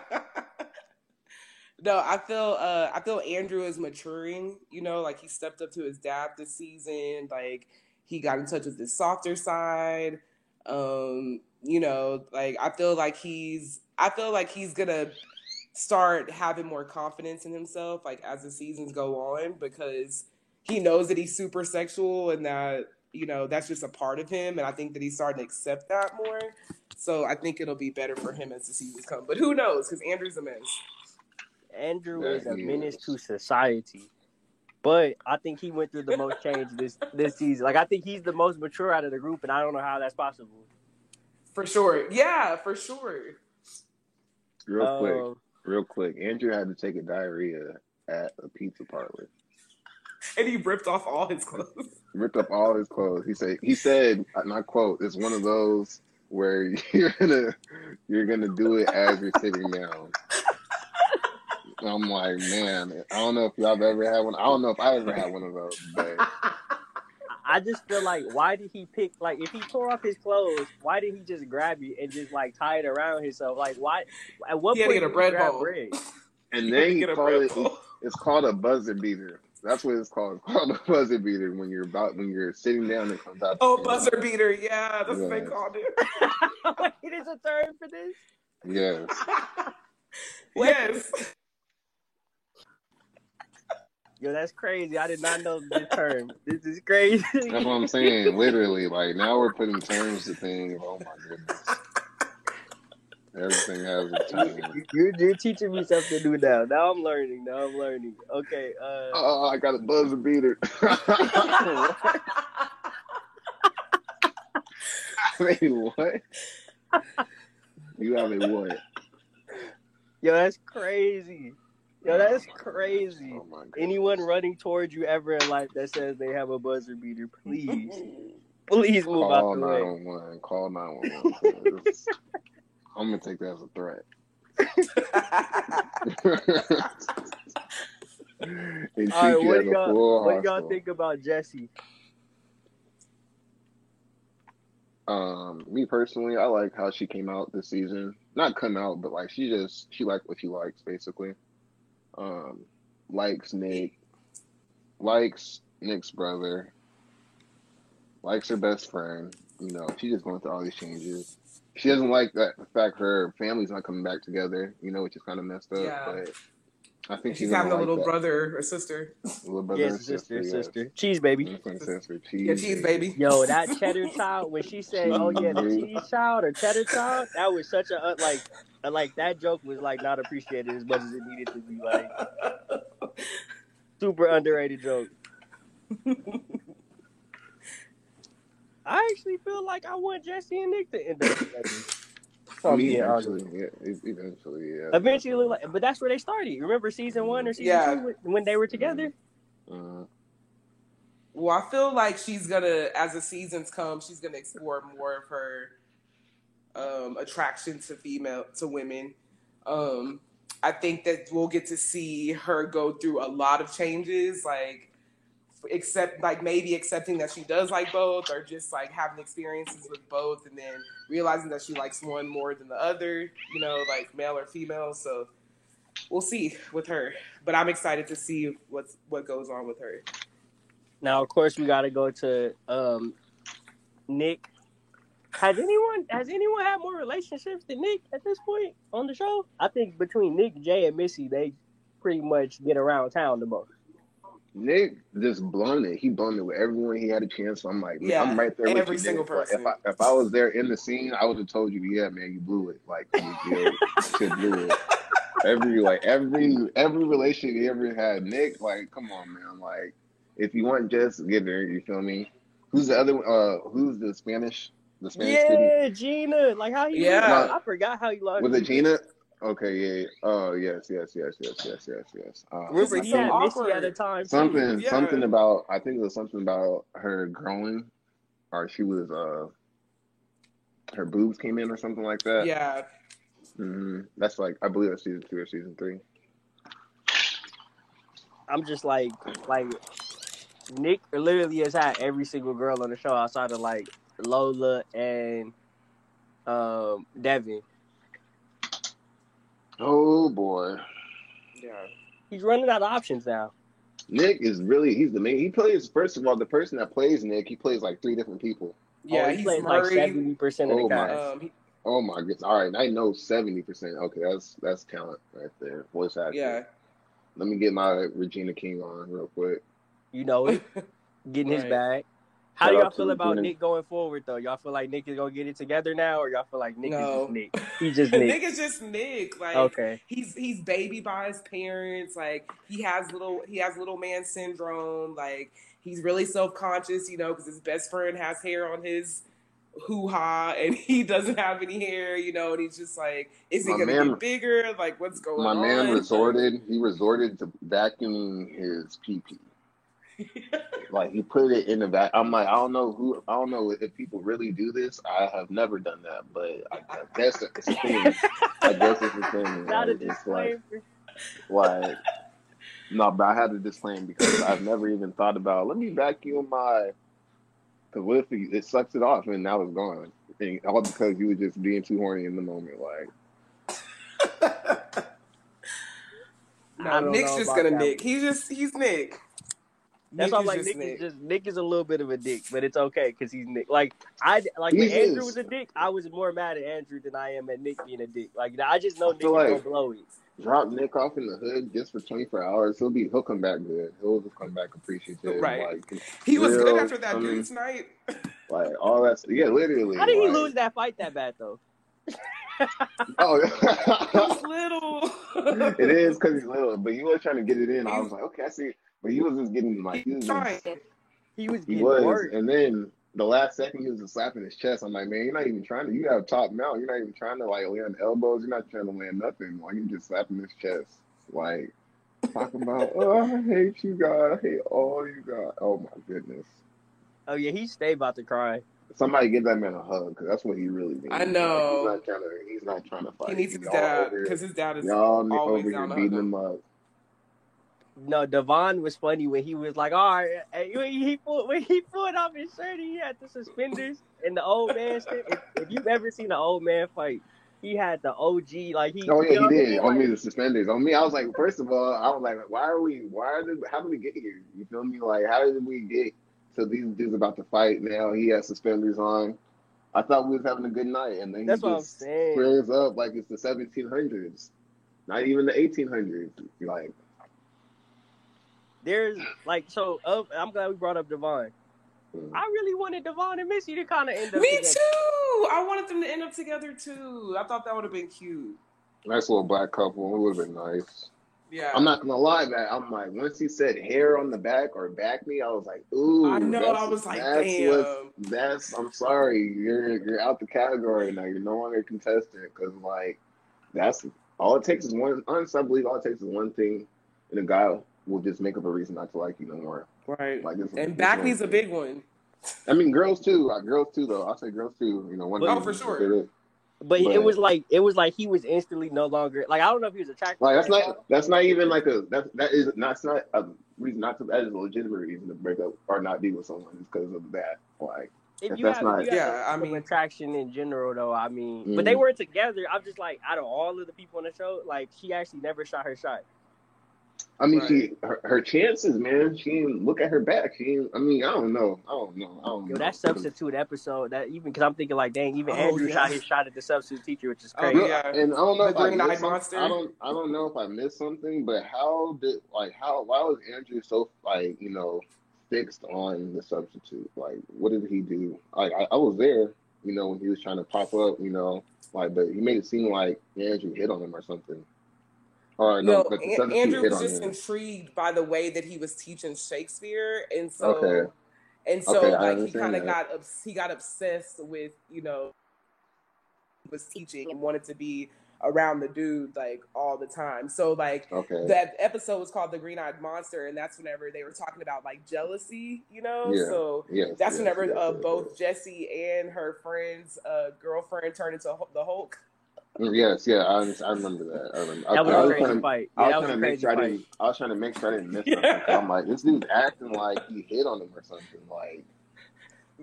no, I feel uh I feel Andrew is maturing, you know, like he stepped up to his dad this season, like he got in touch with his softer side. Um, you know, like I feel like he's I feel like he's gonna start having more confidence in himself like as the seasons go on because he knows that he's super sexual and that you know that's just a part of him and i think that he's starting to accept that more so i think it'll be better for him as the seasons come but who knows because andrew's a mess
Andrew
Yeah,
is a
he
menace to society. But I think he went through the most change this this season. Like I think he's the most mature out of the group, and I don't know how that's possible.
for sure yeah for sure
real quick,
Um,
real quick. Andrew had to take a diarrhea at a pizza parlor.
and he ripped off all his clothes
ripped up all his clothes. He said, "He said, and I quote: It's one of those where you're gonna you're gonna do it as you're sitting down." I'm like, man, I don't know if y'all have ever had one. I don't know if I ever had one of those, but
I, I just feel like why did he pick like if he tore off his clothes, why did he just grab you and just like tie it around himself? Like why? At what
He had to
point
get a bread bowl.
bread?
And then he
Get
called it.
bowl.
It's called a buzzer beater. That's what it's called. It's called a buzzer beater when you're about when you're sitting down and comes out.
Oh,
the
buzzer beater. Yeah, that's what they
Yes.
called it.
Wait, there's a term for this?
Yes.
yes.
Yo, that's crazy. I did not know this term. This is crazy.
That's what I'm saying. Literally, like now we're putting terms to things. Oh my goodness. Everything has a term.
You're, you're teaching me something new now. Now I'm learning. Now I'm learning. Okay. Uh,
Oh, I got a buzzer beater. Wait, what? You have a what?
yo, that's crazy. Yo, that's crazy.
Oh.
Anyone running towards you ever in life that says they have a buzzer beater, please, please move
Call
out the way.
911. Call 911. I'm gonna take that as a threat. and
All right, what do y'all what do y'all think about Jesse?
Um, me personally, I like how she came out this season. Not come out, but like she just she liked what she likes basically. Um, likes Nick, likes Nick's brother, likes her best friend. You know, she's just going through all these changes. She doesn't like that the fact her family's not coming back together. You know, which is kind of messed up.
Yeah.
But I think
She's
gonna
having a
like
little
that.
brother or sister.
little brother,
Yes,
and
sister,
yes.
sister, cheese baby.
Infant sister,
Yeah, cheese baby.
Yo, that cheddar child when she said, "Oh yeah, the
Cheese.
cheese child or cheddar child," that was such a uh, like, uh, like that joke was like not appreciated as much as it needed to be. Like super underrated joke. I actually feel like I want Jesse and Nick to end up together. Oh,
Me,
yeah,
actually, yeah, eventually, yeah.
Eventually, like, but that's where they started. Remember season one or season
Yeah.
two when- when they were together?
Uh,
Well, I feel like she's gonna, as the seasons come, she's gonna explore more of her um, attraction to female to women. Um, I think that we'll get to see her go through a lot of changes, like except like maybe accepting that she does like both, or just like having experiences with both, and then realizing that she likes one more than the other. You know, like male or female. So we'll see with her. But I'm excited to see what's what goes on with her.
Now, of course, we got to go to um, Nick. Has anyone has anyone had more relationships than Nick at this point on the show? I think between Nick, Jay, and Missy, they pretty much get around town the most.
Nick just blown it. He blown it with everyone he had a chance. So I'm like, man,
Yeah,
I'm right there with
every
you,
single
Nick. Like,
person.
If I if I was there in the scene, I would have told you, yeah, man, you blew it. Like you, you shit blew it. Every like every every relationship you ever had, Nick, like, come on, man. Like, if you want just get there, you feel me? Who's the other? Uh, who's the Spanish? The Spanish student?
Yeah, Gina. Like how he
Yeah.
I forgot how he lost.
Was it Gina? Okay, yeah. Oh, yes, yes, yes, yes, yes, yes, yes. Uh,
Remember
It's
he had Missy at a time. too.
something
Yeah.
something about I think it was something about her growing or she was uh her boobs came in or something like that.
Yeah,
hmm That's like I believe that's season two or season three.
I'm just like like Nick literally has had every single girl on the show outside of like Lola and um Devin.
Oh boy.
yeah.
He's running out of options now.
Nick is really he's the main he plays first of all the person that plays Nick, he plays like three different people.
Yeah,
oh, he
he's
plays like seventy percent of the
Oh, my.
cast.
um, he-
Oh my goodness. All right, I know seventy percent. Okay, that's that's talent right there. Voice acting.
yeah.
Let me get my Regina King on real quick.
You know it, getting his
Right.
bag. How do y'all feel about
Regina.
Nick going forward though? Y'all feel like Nick is gonna get it together now, or y'all feel like Nick is
No.
just Nick? He's just
Nick
Nick.
is just Nick. Like
Okay.
he's he's baby by his parents. Like he has little he has little man syndrome. Like he's really self conscious, you know, because his best friend has hair on his hoo ha, and he doesn't have any hair, you know. And he's just like, is he
My
gonna
man-
get bigger? Like what's going
My
on?
My man resorted. He resorted to vacuuming his pee pee. Like he put it in the back. I'm like, I don't know who. I don't know if people really do this. I have never done that, but I, I guess it's a thing. I guess it's a thing.
Not a
Like, it's like,
disclaimer.
like, no, but I had to disclaim because I've never even thought about. Let me vacuum my Because what if he, it sucks it off and now it's gone? And all because you were just being too horny in the moment. Like,
I
No, Nick's just gonna Nick. He's just he's Nick.
That's
Nick
why I'm
is
like
just
Nick is just Nick is a little bit of a dick, but it's okay because he's Nick. Like I like
He
when Andrew was a dick, I was more mad at Andrew than I am at Nick being a dick. Like I just know
I
Nick
feel
is gonna blow it.
drop Nick off in the hood just for 24 hours. He'll be, he'll come back good. He'll just come back appreciative.
Right.
Like,
He was good after that
I mean-
dude's night.
like all that. Yeah, literally.
How did he lose that fight that bad though?
Oh,
He's little.
it is because he's little, but he was trying to get it in. I was like, okay, I see. But he was just getting like he was,
Trying.
just,
He was
he
getting
was,
worked.
and then the last second he was just slapping his chest. I'm like, man, you're not even trying to. You have top mount. You're not even trying to like land elbows. You're not trying to land nothing. Like you just slapping his chest. Like talking about, oh, I hate you, God. I hate all you, God. Oh my goodness.
Oh yeah, he stayed about to cry.
Somebody give that man a hug because that's what he really needs.
I know.
Like, he's not trying to. He's not trying to fight.
He needs his dad because his dad is
Y'all
always
over here beating him up.
No, Devon was funny when he was like, "All right," when he pulled when he pulled off his shirt, he had the suspenders and the old man. Shit. If, if you've ever seen an old man fight, he had the OG like he.
Oh
you
yeah,
know
he
I
did.
mean?
On
Like,
me, the suspenders. On me, I was like, first of all, I was like, why are we? Why are did? How did we get here? You feel me? Like, how did we get to these dudes about to fight? Now he has suspenders on. I thought we was having a good night, and then
That's
he just squares up like it's the 1700s, not even the 1800s. Like,
There's like so. Of, I'm glad we brought up Devon.
mm.
I really wanted Devon and Missy to kind of end up.
Me
together.
too. I wanted them to end up together too. I thought that would have been cute.
nice little black couple. It would have been nice.
Yeah.
I'm not gonna lie, man. I'm like, once he said hair on the back or back me, I was like, ooh.
I know. I was like,
that's
damn.
what's- That's. I'm sorry. You're you're out the category now. You're no longer a contestant because like, that's all it takes is one. Honestly, I believe all it takes is one thing, and a guy will just make up a reason not to like you no more.
Right.
Like this.
And
this
back
one
a big one.
I mean, girls too. Like girls too, though. I'll say girls too. You know, one.
Oh,
for sure.
But,
But-
it was like it was like he was instantly no longer like I don't know if he was attracted.
Like that's not that's not even like a that that is that's not a reason not to that is a legitimate reason to break up or not be with someone is because of that. Like
If
If
you
that's
have,
not-
if you have
Yeah, I mean-
attraction in general, though. I mean, but they
Mm.
weren't together. I'm just like, out of all of the people on the show, like she actually never shot her shot.
I mean,
Right.
she her, her chances, man. She didn't look at her back. She, didn't, I mean, I don't know. I don't know. I don't
Yo,
know.
that substitute episode, that even because I'm thinking like, dang, even
Oh,
Andrew
yeah.
shot his shot at the substitute teacher, which is
Oh,
crazy.
yeah.
And I don't know
The
if I
green-eyed
missed something.
monster?
I don't. I don't know if I missed something. But how did like how why was Andrew so like you know fixed on the substitute? Like, what did he do? Like, I, I was there. You know, when he was trying to pop up. You know, like, but he made it seem like Andrew hit on him or something. Or no,
No,
but
An- Andrew was just
him.
intrigued by the way that he was teaching Shakespeare, and so
Okay.
and so
Okay,
like he kind of got he got obsessed with you know he was teaching and wanted to be around the dude like all the time. So like
Okay.
that episode was called the Green Eyed Monster, and that's whenever they were talking about like jealousy, you know.
Yeah.
So
yes.
that's
yes,
whenever
yes,
uh, both Jessi and her friend's uh, girlfriend turned into the Hulk.
Yes, yeah, I, I remember that. I remember.
That was
I,
a
was
crazy
trying to,
fight.
I was
that was
trying to make sure I
fight.
didn't. I was trying to make sure I didn't miss
Yeah.
something. I'm like, this dude's acting like he hit on him or something. Like,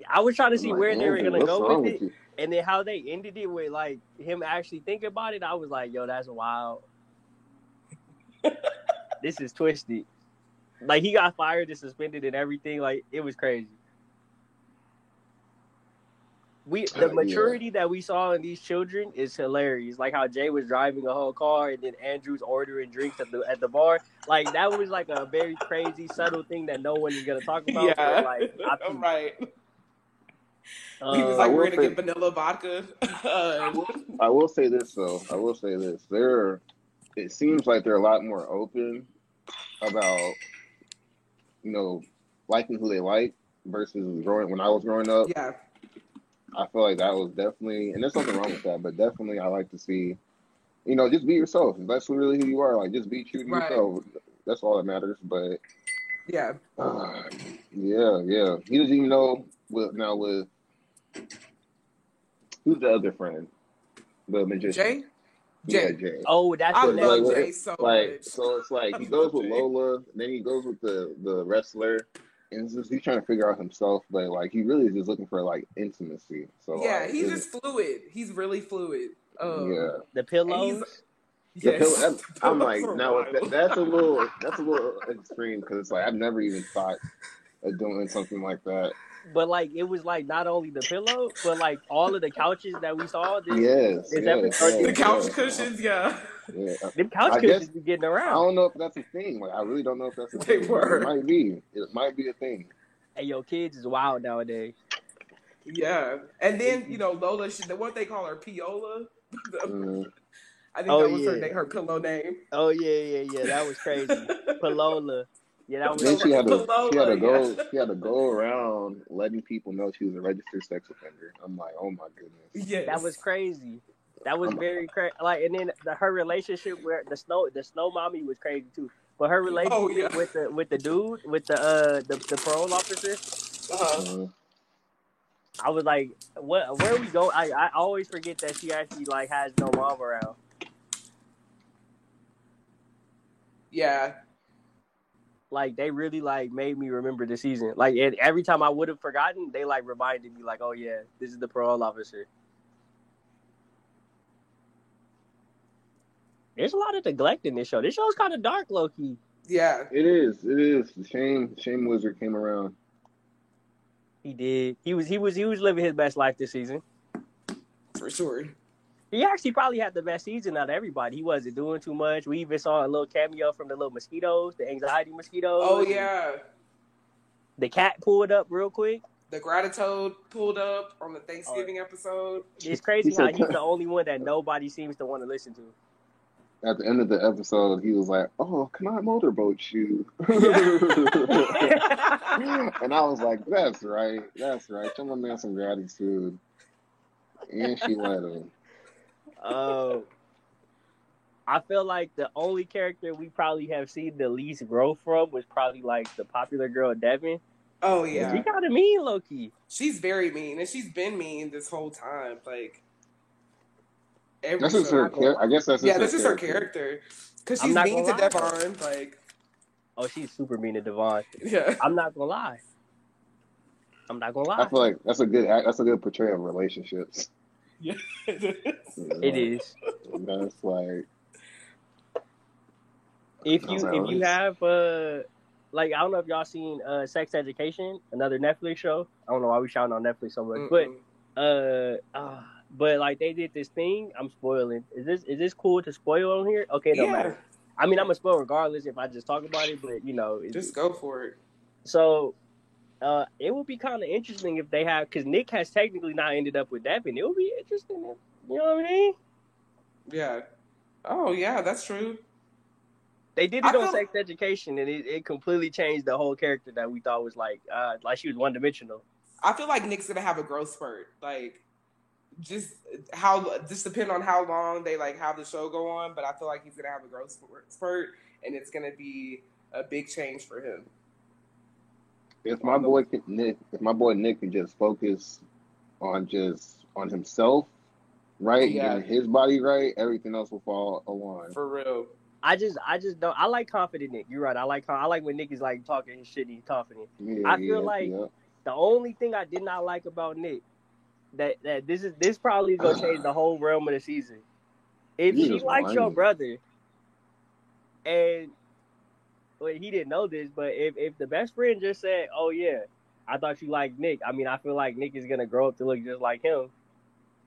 I was trying to see
like,
where they were gonna go with
with
it, and then how they ended it with like him actually thinking about it. I was like, yo, that's wild. this is twisted. Like he got fired and suspended and everything. Like it was crazy. We the
Yeah.
maturity that we saw in these children is hilarious. Like how Jay was driving a whole car and then Andrew's ordering drinks at the at the bar. Like that was like a very crazy subtle thing that no one is gonna talk about.
yeah,
But like I
I'm right.
Uh,
he was like,
will
"We're gonna
say-
get vanilla vodka." Uh,
I will say this though. I will say this. They're. It seems like they're a lot more open about, you know, liking who they like versus growing. When I was growing up,
yeah,
I feel like that was definitely, and there's nothing wrong with that, but definitely I like to see, you know, just be yourself. That's really who you are, like just be true to
Right.
yourself. That's all that matters. But
yeah.
uh, yeah, yeah. He doesn't even know with now with who's the other friend, the magician.
Jay,
Yeah,
Jay.
Jay.
Oh, that's
I
what
Like,
love
what-
Jay so
Like
much.
so, it's like he goes with
Jay.
Lola, then he goes with the the wrestler, and just, he's trying to figure out himself, but like he really is just looking for like intimacy. So
yeah,
like,
he's just fluid. He's really fluid. Um,
yeah.
The pillows.
The
yes.
pill- I'm- I'm like,
For
no, that, that's a little, that's a little extreme because it's like I've never even thought of doing something like that.
But like it was like not only the pillow, but like all of the couches that we saw. This,
Yes,
Is
yes,
that
yes,
the
the couch
yes.
cushions, yeah.
Yeah.
Them couch
I
cushions
guess-
be getting around.
I don't know if that's a thing. Like, I really don't know if that's a
They
thing.
were.
It might be. It might be a thing.
Hey, yo, kids is wild nowadays.
Yeah. And then, you know, Lola, she, the what they call her, Piola.
Mm.
I think
Oh,
that was her,
yeah.
name, her pillow name.
Oh yeah, yeah, yeah. That was crazy. Palola. Yeah, that was.
Then she had to, she had to go, she had to go around letting people know she was a registered sex offender. I'm like, oh my goodness.
Yes.
That was crazy. That was very crazy. Like, and then the, her relationship where the snow, the snow mommy was crazy too. But her relationship
Oh, yeah.
with the with the dude, with the uh the, the parole officer,
Uh-huh.
I was like, what? Where we go? I I always forget that she actually like has no mom around.
Yeah.
Like they really like made me remember the season. Like and every time I would have forgotten, they like reminded me like, oh yeah, this is the parole officer. There's a lot of neglect in this show. This show's kind of dark, low key.
Yeah.
It is. It is. The shame, shame wizard came around.
He did. He was he was he was living his best life this season.
For sure.
He actually probably had the best season out of everybody. He wasn't doing too much. We even saw a little cameo from the little mosquitoes, the anxiety mosquitoes.
Oh, yeah.
The cat pulled up real quick.
The Gratitoad pulled up on the Thanksgiving
Oh.
episode.
It's crazy
He
how
said-
he's the only one that nobody seems to want to listen to.
At the end of the episode, he was like, "Oh, can I motorboat you?" and I was like, "That's right. That's right. Show my man some gratitude." And she let him.
Um, I feel like the only character we probably have seen the least growth from was probably like the popular girl Devin.
Oh, yeah,
She
yeah.
kind of mean, Loki.
She's very mean, and she's been mean this whole time. Like, every
That's just her. Char- I guess that's just
Yeah,
her
this is her
character.
character. Because she's mean to
lie.
Devon. Like,
Oh, she's super mean to Devon.
yeah.
I'm not gonna lie. I'm not gonna lie.
I feel like that's a good. That's a good portrayal of relationships.
Yeah.
It is.
That's like
If you if you have uh like I don't know if y'all seen uh Sex Education, another Netflix show. I don't know why we shouting on Netflix so much, but
Mm-mm.
uh, uh but like they did this thing. I'm spoiling. Is this is this cool to spoil on here? Okay, no
yeah,
matter. I mean, I'm gonna spoil regardless if I just talk about it, but you know,
just go for it.
so uh, it would be kind of interesting if they have because Nick has technically not ended up with Devin. It would be interesting, if, you know what I mean?
Yeah. Oh, yeah, that's true.
They did
I
it on
feel-
sex education, and it, it completely changed the whole character that we thought was like, uh, like she was one dimensional.
I feel like Nick's gonna have a growth spurt. Like, just how just depend on how long they like have the show go on, but I feel like he's gonna have a growth spurt- spurt, and it's gonna be a big change for him.
If my boy can, Nick, if my boy Nick can just focus on just on himself, right,
Yeah.
getting his body right, everything else will fall along.
For real.
I just, I just don't. I like confident Nick. You're right. I like, I like when Nick is like talking his shit. and He's confident.
Yeah,
I feel
yeah,
like-
yeah.
The only thing I did not like about Nick that that this is this probably is gonna change the whole realm of the season. If
You
she
just
likes your brother, and well, he didn't know this, but if if the best friend just said, "Oh yeah, I thought you liked Nick," I mean, I feel like Nick is gonna grow up to look just like him.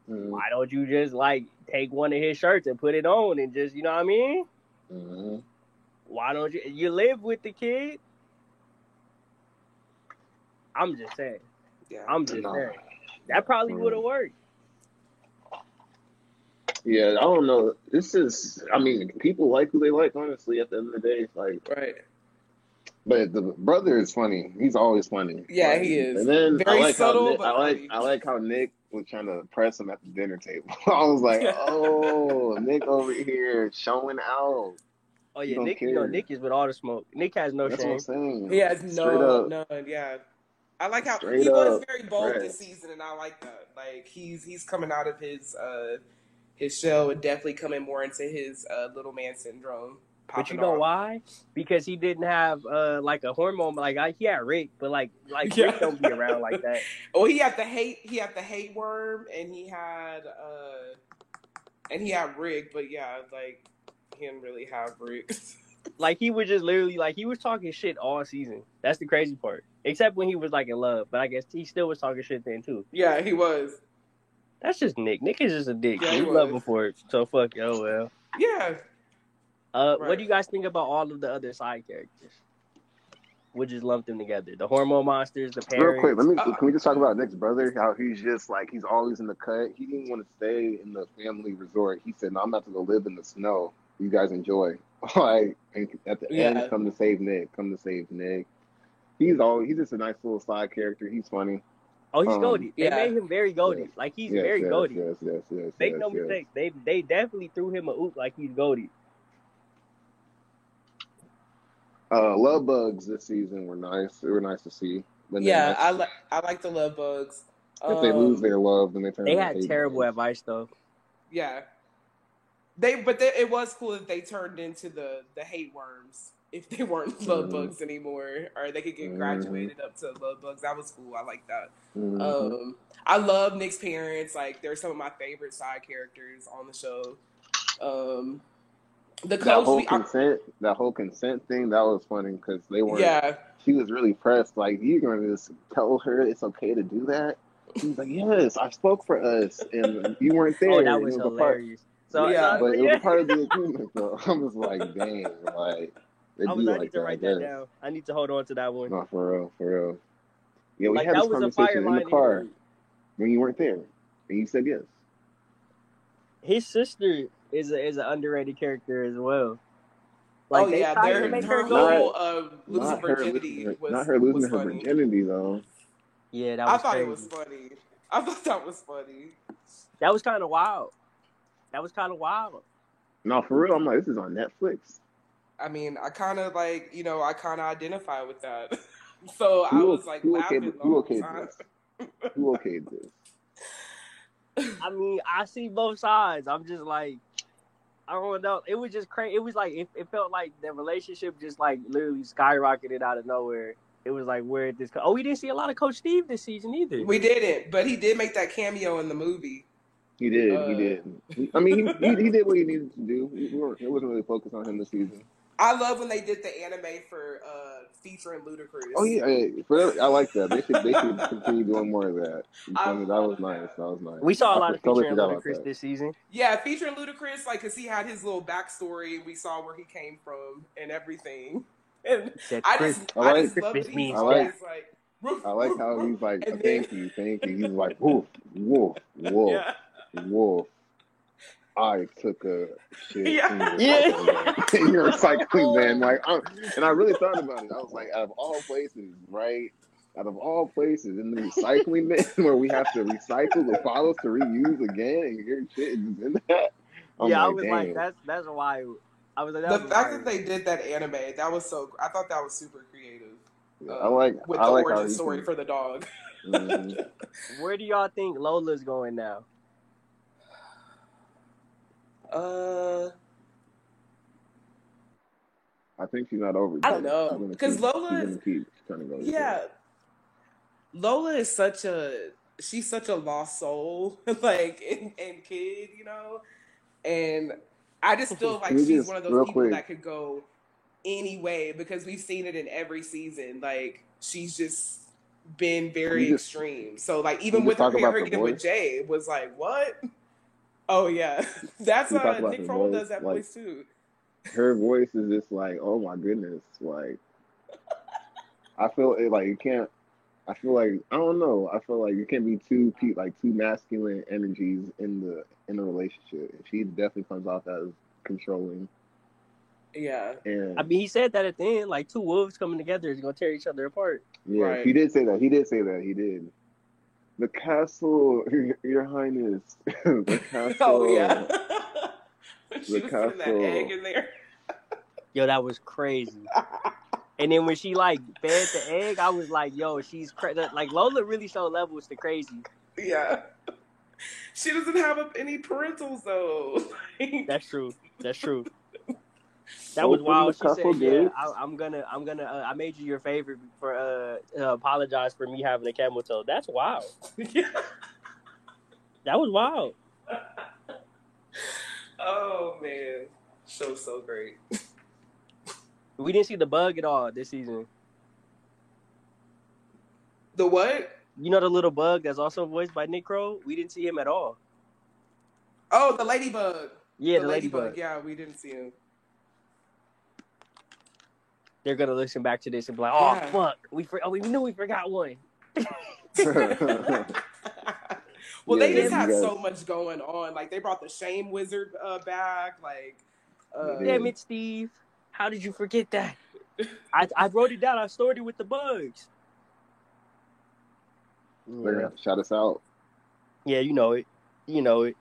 Mhm,
Why don't you just like take one of his shirts and put it on and just you know what I mean?
mhm.
Why don't you? You live with the kid. I'm just saying.
Yeah.
I'm just
No.
saying. That probably would have worked.
Yeah, I don't know. This is, I mean, people like who they like. Honestly, at the end of the day, it's like,
right.
but the brother is funny. He's always funny.
Yeah,
Like,
he is.
And then
Very
I like
subtle,
how Nick,
but
I like. I like how Nick was trying to press him at the dinner table. I was like, oh, Nick over here showing out.
Oh yeah,
don't
Nick. You know. Nick is with all the smoke. Nick has no
That's
shame.
what I'm saying.
He has
Straight
no
up.
none. Yeah. I like how
Straight
he was
up,
very bold
right.
this season, and I like that. Like he's he's coming out of his uh his show would definitely come in more into his uh little man syndrome.
But you know
off.
why? Because he didn't have uh like a hormone like I, he had Rick, but like like
Yeah.
Rick don't be around like that.
Oh, he had the hate. He had the hate worm, and he had uh, and he had Rick. But yeah, like he didn't really have Rick.
Like he was just literally like he was talking shit all season. That's the crazy part. Except when he was like in love, but I guess he still was talking shit then too.
yeah, he was.
That's just Nick. Nick is just a dick.
Yeah, he
we love
was.
him for it. So fuck it. Oh well.
Yeah,
Uh, what do you guys think about all of the other side characters? We just lump them together. The hormone monsters, the parents.
Real quick, let me
Uh,
can we just talk about Nick's brother? How he's just like he's always in the cut. He didn't want to stay in the family resort. He said, "No, I'm about to go live in the snow. You guys enjoy." like and at the
Yeah.
end, come to save Nick. Come to save Nick. He's all he's just a nice little side character. He's funny.
Oh, he's
Um,
goaded. They
yeah.
made him very goaded.
Yes.
Like he's
yes,
very
yes,
goaded.
Yes, yes, yes.
Make
yes,
no
yes.
mistake. They they definitely threw him a oop like he's goaded.
Uh, love bugs this season were nice. They were nice to see. When they
yeah.
next-
I like. I like the love bugs.
if they lose
Um,
their love, then they turn.
They had terrible
bugs.
advice though.
Yeah. They, but they, it was cool that they turned into the the hate worms if they weren't love
Mhm.
bugs anymore, or they could get
Mhm.
graduated up to love bugs. That was cool. I like that.
Mhm.
Um, I love Nick's parents. Like they're some of my favorite side characters on the show. Um, the
that whole
we, I,
consent, that whole consent thing, that was funny because they weren't.
yeah,
She was really pressed. Like you're gonna just tell her it's okay to do that. He's like, yes, I spoke for us, and you weren't there.
Oh, that
and
was
it part-
hilarious. So
Yeah.
so-
but it was part of the agreement, though. I was like, dang, like they
I
do
was. I
like
need to
that.
write that down. I need to hold on to that one.
No, for real, for real. Yeah, we
like
had
that
this
was a fire
conversation in the car
the-
when you weren't there, and you said yes.
His sister is a, is an underrated character as well. Like
oh
they
yeah, their
make
her
her go.
whole uh, losing
not her
virginity
losing her,
was
not her losing
was
her
funny.
virginity though.
Yeah, that was
I thought
crazy.
it was funny. I thought that was funny.
That was kind of wild. That was kind of wild.
No, for real. I'm like, this is on Netflix.
I mean, I kind of like, you know, I kind of identify with that. so I was like
who
laughing
okayed-
the
who
whole time.
this? Who okayed this?
I mean, I see both sides. I'm just like, I don't know. It was just crazy. It was like it, it felt like the relationship just like literally skyrocketed out of nowhere. It was like where did this? Co- oh, we didn't see a lot of Coach Steve this season either.
We didn't, but he did make that cameo in the movie.
He did.
Uh,
he did. I mean, he, he, he did what he needed to do. We weren't, it wasn't really focused on him this season.
I love when they did the anime for uh, featuring Ludacris.
Oh yeah, yeah, for- I like that. They should they should continue doing more of that.
I
feel me? that
love
was nice.
that.
That was nice.
we saw a lot of featuring
forgot about
Ludacris this season.
Yeah, featuring Ludacris, like, cause he had his little backstory. We saw where he came from and everything. And
Said
I just,
I
I
like-
just love that
Christmas
he's
means
always like. "Roof,
I like how he's like,
And
thank
then-
you, thank you. He's like, woof, woof, woof,
Yeah.
woof. I took a shit.
Yeah.
in your
Yeah.
recycling bin. in recycling bin. Like, I'm, and I really thought about it. I was like, out of all places, right? Out of all places, in the recycling bin where we have to recycle the bottles to reuse again, and your shit is in that. I'm
yeah, I was
damn.
like, that's that's why. I was like, that
The
was
fact
wild.
that they did that anime, that was so. I thought that was super creative.
Yeah,
uh,
I like,
with
I
the
like how
origin story
can-
for the dog.
Mhm.
Where do y'all think Lola's going now?
Uh,
I think she's not over.
I don't know,
She's gonna
'cause
keep-
Lola is-
keep trying to go.
yeah. Lola is such a she's such a lost soul, like and, and kid, you know, and I just feel like she's one of those people
quick.
that could go any way because we've seen it in every season. Like she's just been very
just-
extreme. So like even with her,
talk
her
the
getting with? Jay was like what? Oh yeah, that's
Can we talk
uh
about
Nick
the
Kroll
voice?
does that
Like-
voice too.
her voice is just like, oh my goodness, like I feel it like you can't. I feel like I don't know. I feel like you can't be too pe- like two masculine energies in the in a relationship. And she definitely comes off as controlling,
Yeah,
and
I mean, he said that at the end, like two wolves coming together is gonna tear each other apart.
yeah,
Right.
he did say that. He did say that. He did. The castle, Your, Your Highness. the castle.
oh yeah. she
The
was putting that egg in there.
Yo, that was crazy. And then when she like fed the egg, I was like, "Yo, she's cra-. like Lola really showed levels to crazy."
Yeah. She doesn't have any parentals though.
That's true. That's true. That was wild. She said, "Yeah. I, I'm gonna, I'm gonna, uh, I made you your favorite for uh, uh apologize for me having a camel toe." That's wild. That was wild.
oh man, so so great.
We didn't see the bug at all this season.
The what?
You know the little bug that's also voiced by Nick Kroll. We didn't see him at all.
Oh, the ladybug.
Yeah, the, ladybug.
Yeah, we didn't see him.
They're gonna listen back to this and be like, "Oh
Yeah.
fuck, we for- oh, we knew we forgot one."
well,
Yeah,
they just
you
have so much going on. Like they brought the Shame Wizard uh, back. Like, uh,
Damn it, Steve! How did you forget that? I I wrote it down. I stored it with the bugs.
They're gonna shout us out.
Yeah, you know it. You know it.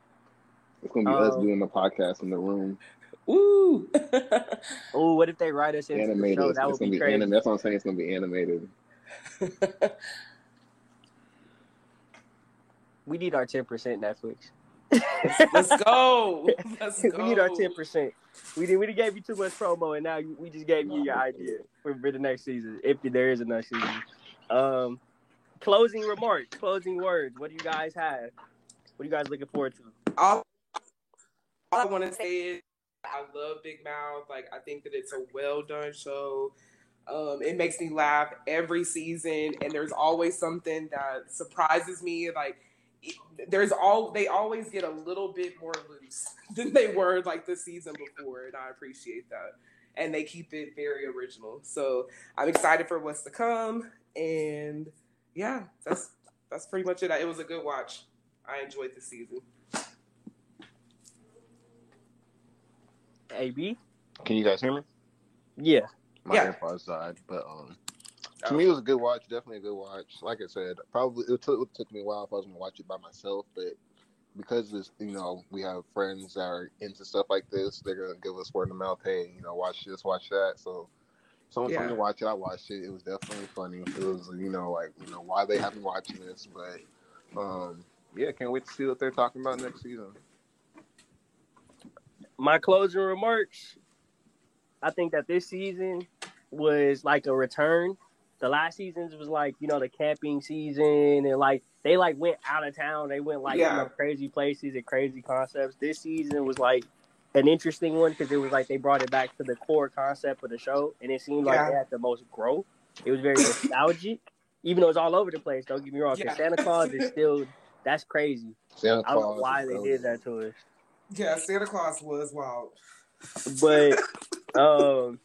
It's gonna be us
Um,
doing the podcast in the room,
Ooh.
Oh, what if they write us into the show? That
it's
would
gonna
be
be
crazy.
animated. That's what I'm saying. It's gonna be animated.
We need our ten percent Netflix.
Let's go. Let's go.
we need our ten percent. We did. We done gave you too much promo, and now we just gave you your idea for, for the next season, if there is a next season. Um, closing remarks, closing words. What do you guys have? What are you guys looking forward to?
all, all I want to say is I love Big Mouth. Like I think that it's a well done show. Um, it makes me laugh every season, and there's always something that surprises me. Like there's all they always get a little bit more loose than they were like the season before, and I appreciate that. And they keep it very original. So I'm excited for what's to come, and yeah, that's that's pretty much it. It was a good watch. I enjoyed the season.
AB.
Can you guys hear me?
Yeah.
My
Yeah.
AirPods died, but um,
Oh.
to me it was a good watch. Definitely a good watch. Like I said, probably it took, it took me a while if I was gonna watch it by myself, but because this, you know, we have friends that are into stuff like this, they're gonna give us word of mouth. Hey, you know, watch this, watch that. So. Someone told me to watch it. I watched it. It was definitely funny. It was, you know, like you know why they haven't watching this, but um, yeah, can't wait to see what they're talking about next season.
My closing remarks. I think that this season was like a return. The last seasons was like you know the camping season and like they like went out of town. They went like
Yeah.
you know, crazy places and crazy concepts. This season was like an interesting one because it was like they brought it back to the core concept of the show, and it seemed like
Yeah.
they had the most growth. It was very nostalgic, even though it's all over the place. Don't get me wrong. 'cause
Yeah.
Santa Claus is still that's crazy.
Santa
I don't know
Claus
why they
brilliant.
did that to us.
Yeah, Santa Claus was wild.
but um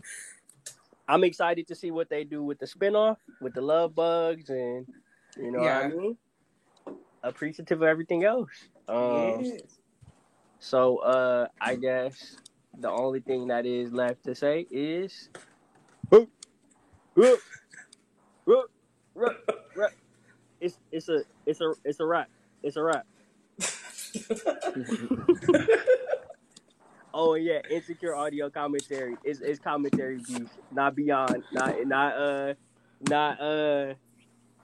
I'm excited to see what they do with the spinoff, with the love bugs and you know what I mean? Appreciative of everything else. Um
Yes.
so uh I guess the only thing that is left to say is Whoop, whoop, whoop, whoop, whoop. it's it's a it's a it's a wrap. It's a wrap. Oh yeah, insecure audio commentary is is commentary beef, not beyond, not not uh not uh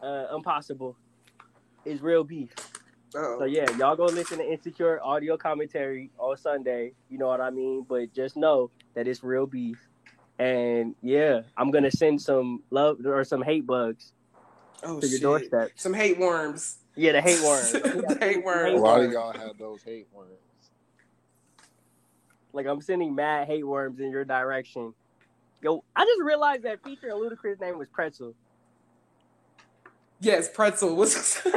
uh impossible. It's real beef.
Oh.
So yeah, y'all go listen to insecure audio commentary on Sunday. You know what I mean? But just know that it's real beef. And yeah, I'm gonna send some love or some hate bugs
oh
to your
shit.
doorstep.
Some hate worms.
Yeah, the hate worms.
The hate worms.
A lot of y'all have those hate worms.
Like I'm sending mad hate worms in your direction. Yo, I just realized that feature Ludacris name was Pretzel.
Yes, pretzel was.
we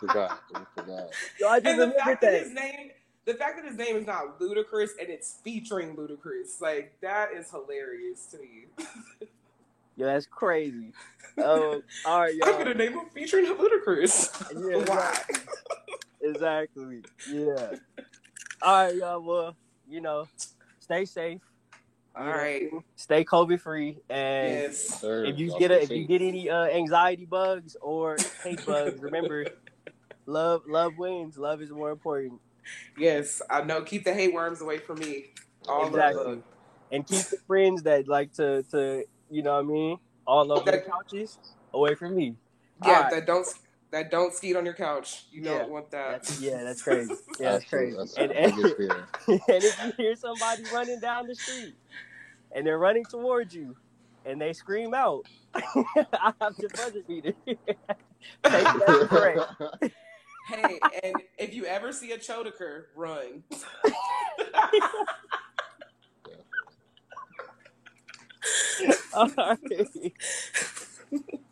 forgot. We forgot.
Yo, I just
and the fact
that.
that his name, the fact that his name is not Ludacris and it's featuring Ludacris, like that is hilarious to me.
Yo, that's crazy. Um, all right,
I'm gonna
y'all.
name him featuring Ludacris.
Yeah,
Why?
Exactly. Yeah. All right, y'all. Well, you know, stay safe.
All right.
Stay COVID free, and
Yes.
If you
y'all
get a, if you get any uh, anxiety bugs or hate bugs, remember, love love wins. Love is more important.
Yes. I know. Keep the hate worms away from me. All
Exactly.
of.
And keep the friends that like to to you know what I mean all over the
That-
couches away from me.
Yeah.
All right.
That don't That don't skeet on your couch. You
Yeah.
don't want that.
That's, yeah, that's crazy. Yeah, that's crazy.
That's
And, and, and if you hear somebody running down the street and they're running towards you and they scream out, I have to buzzer beater. Take that break.
hey, and if you ever see a chodeker, run.
All right.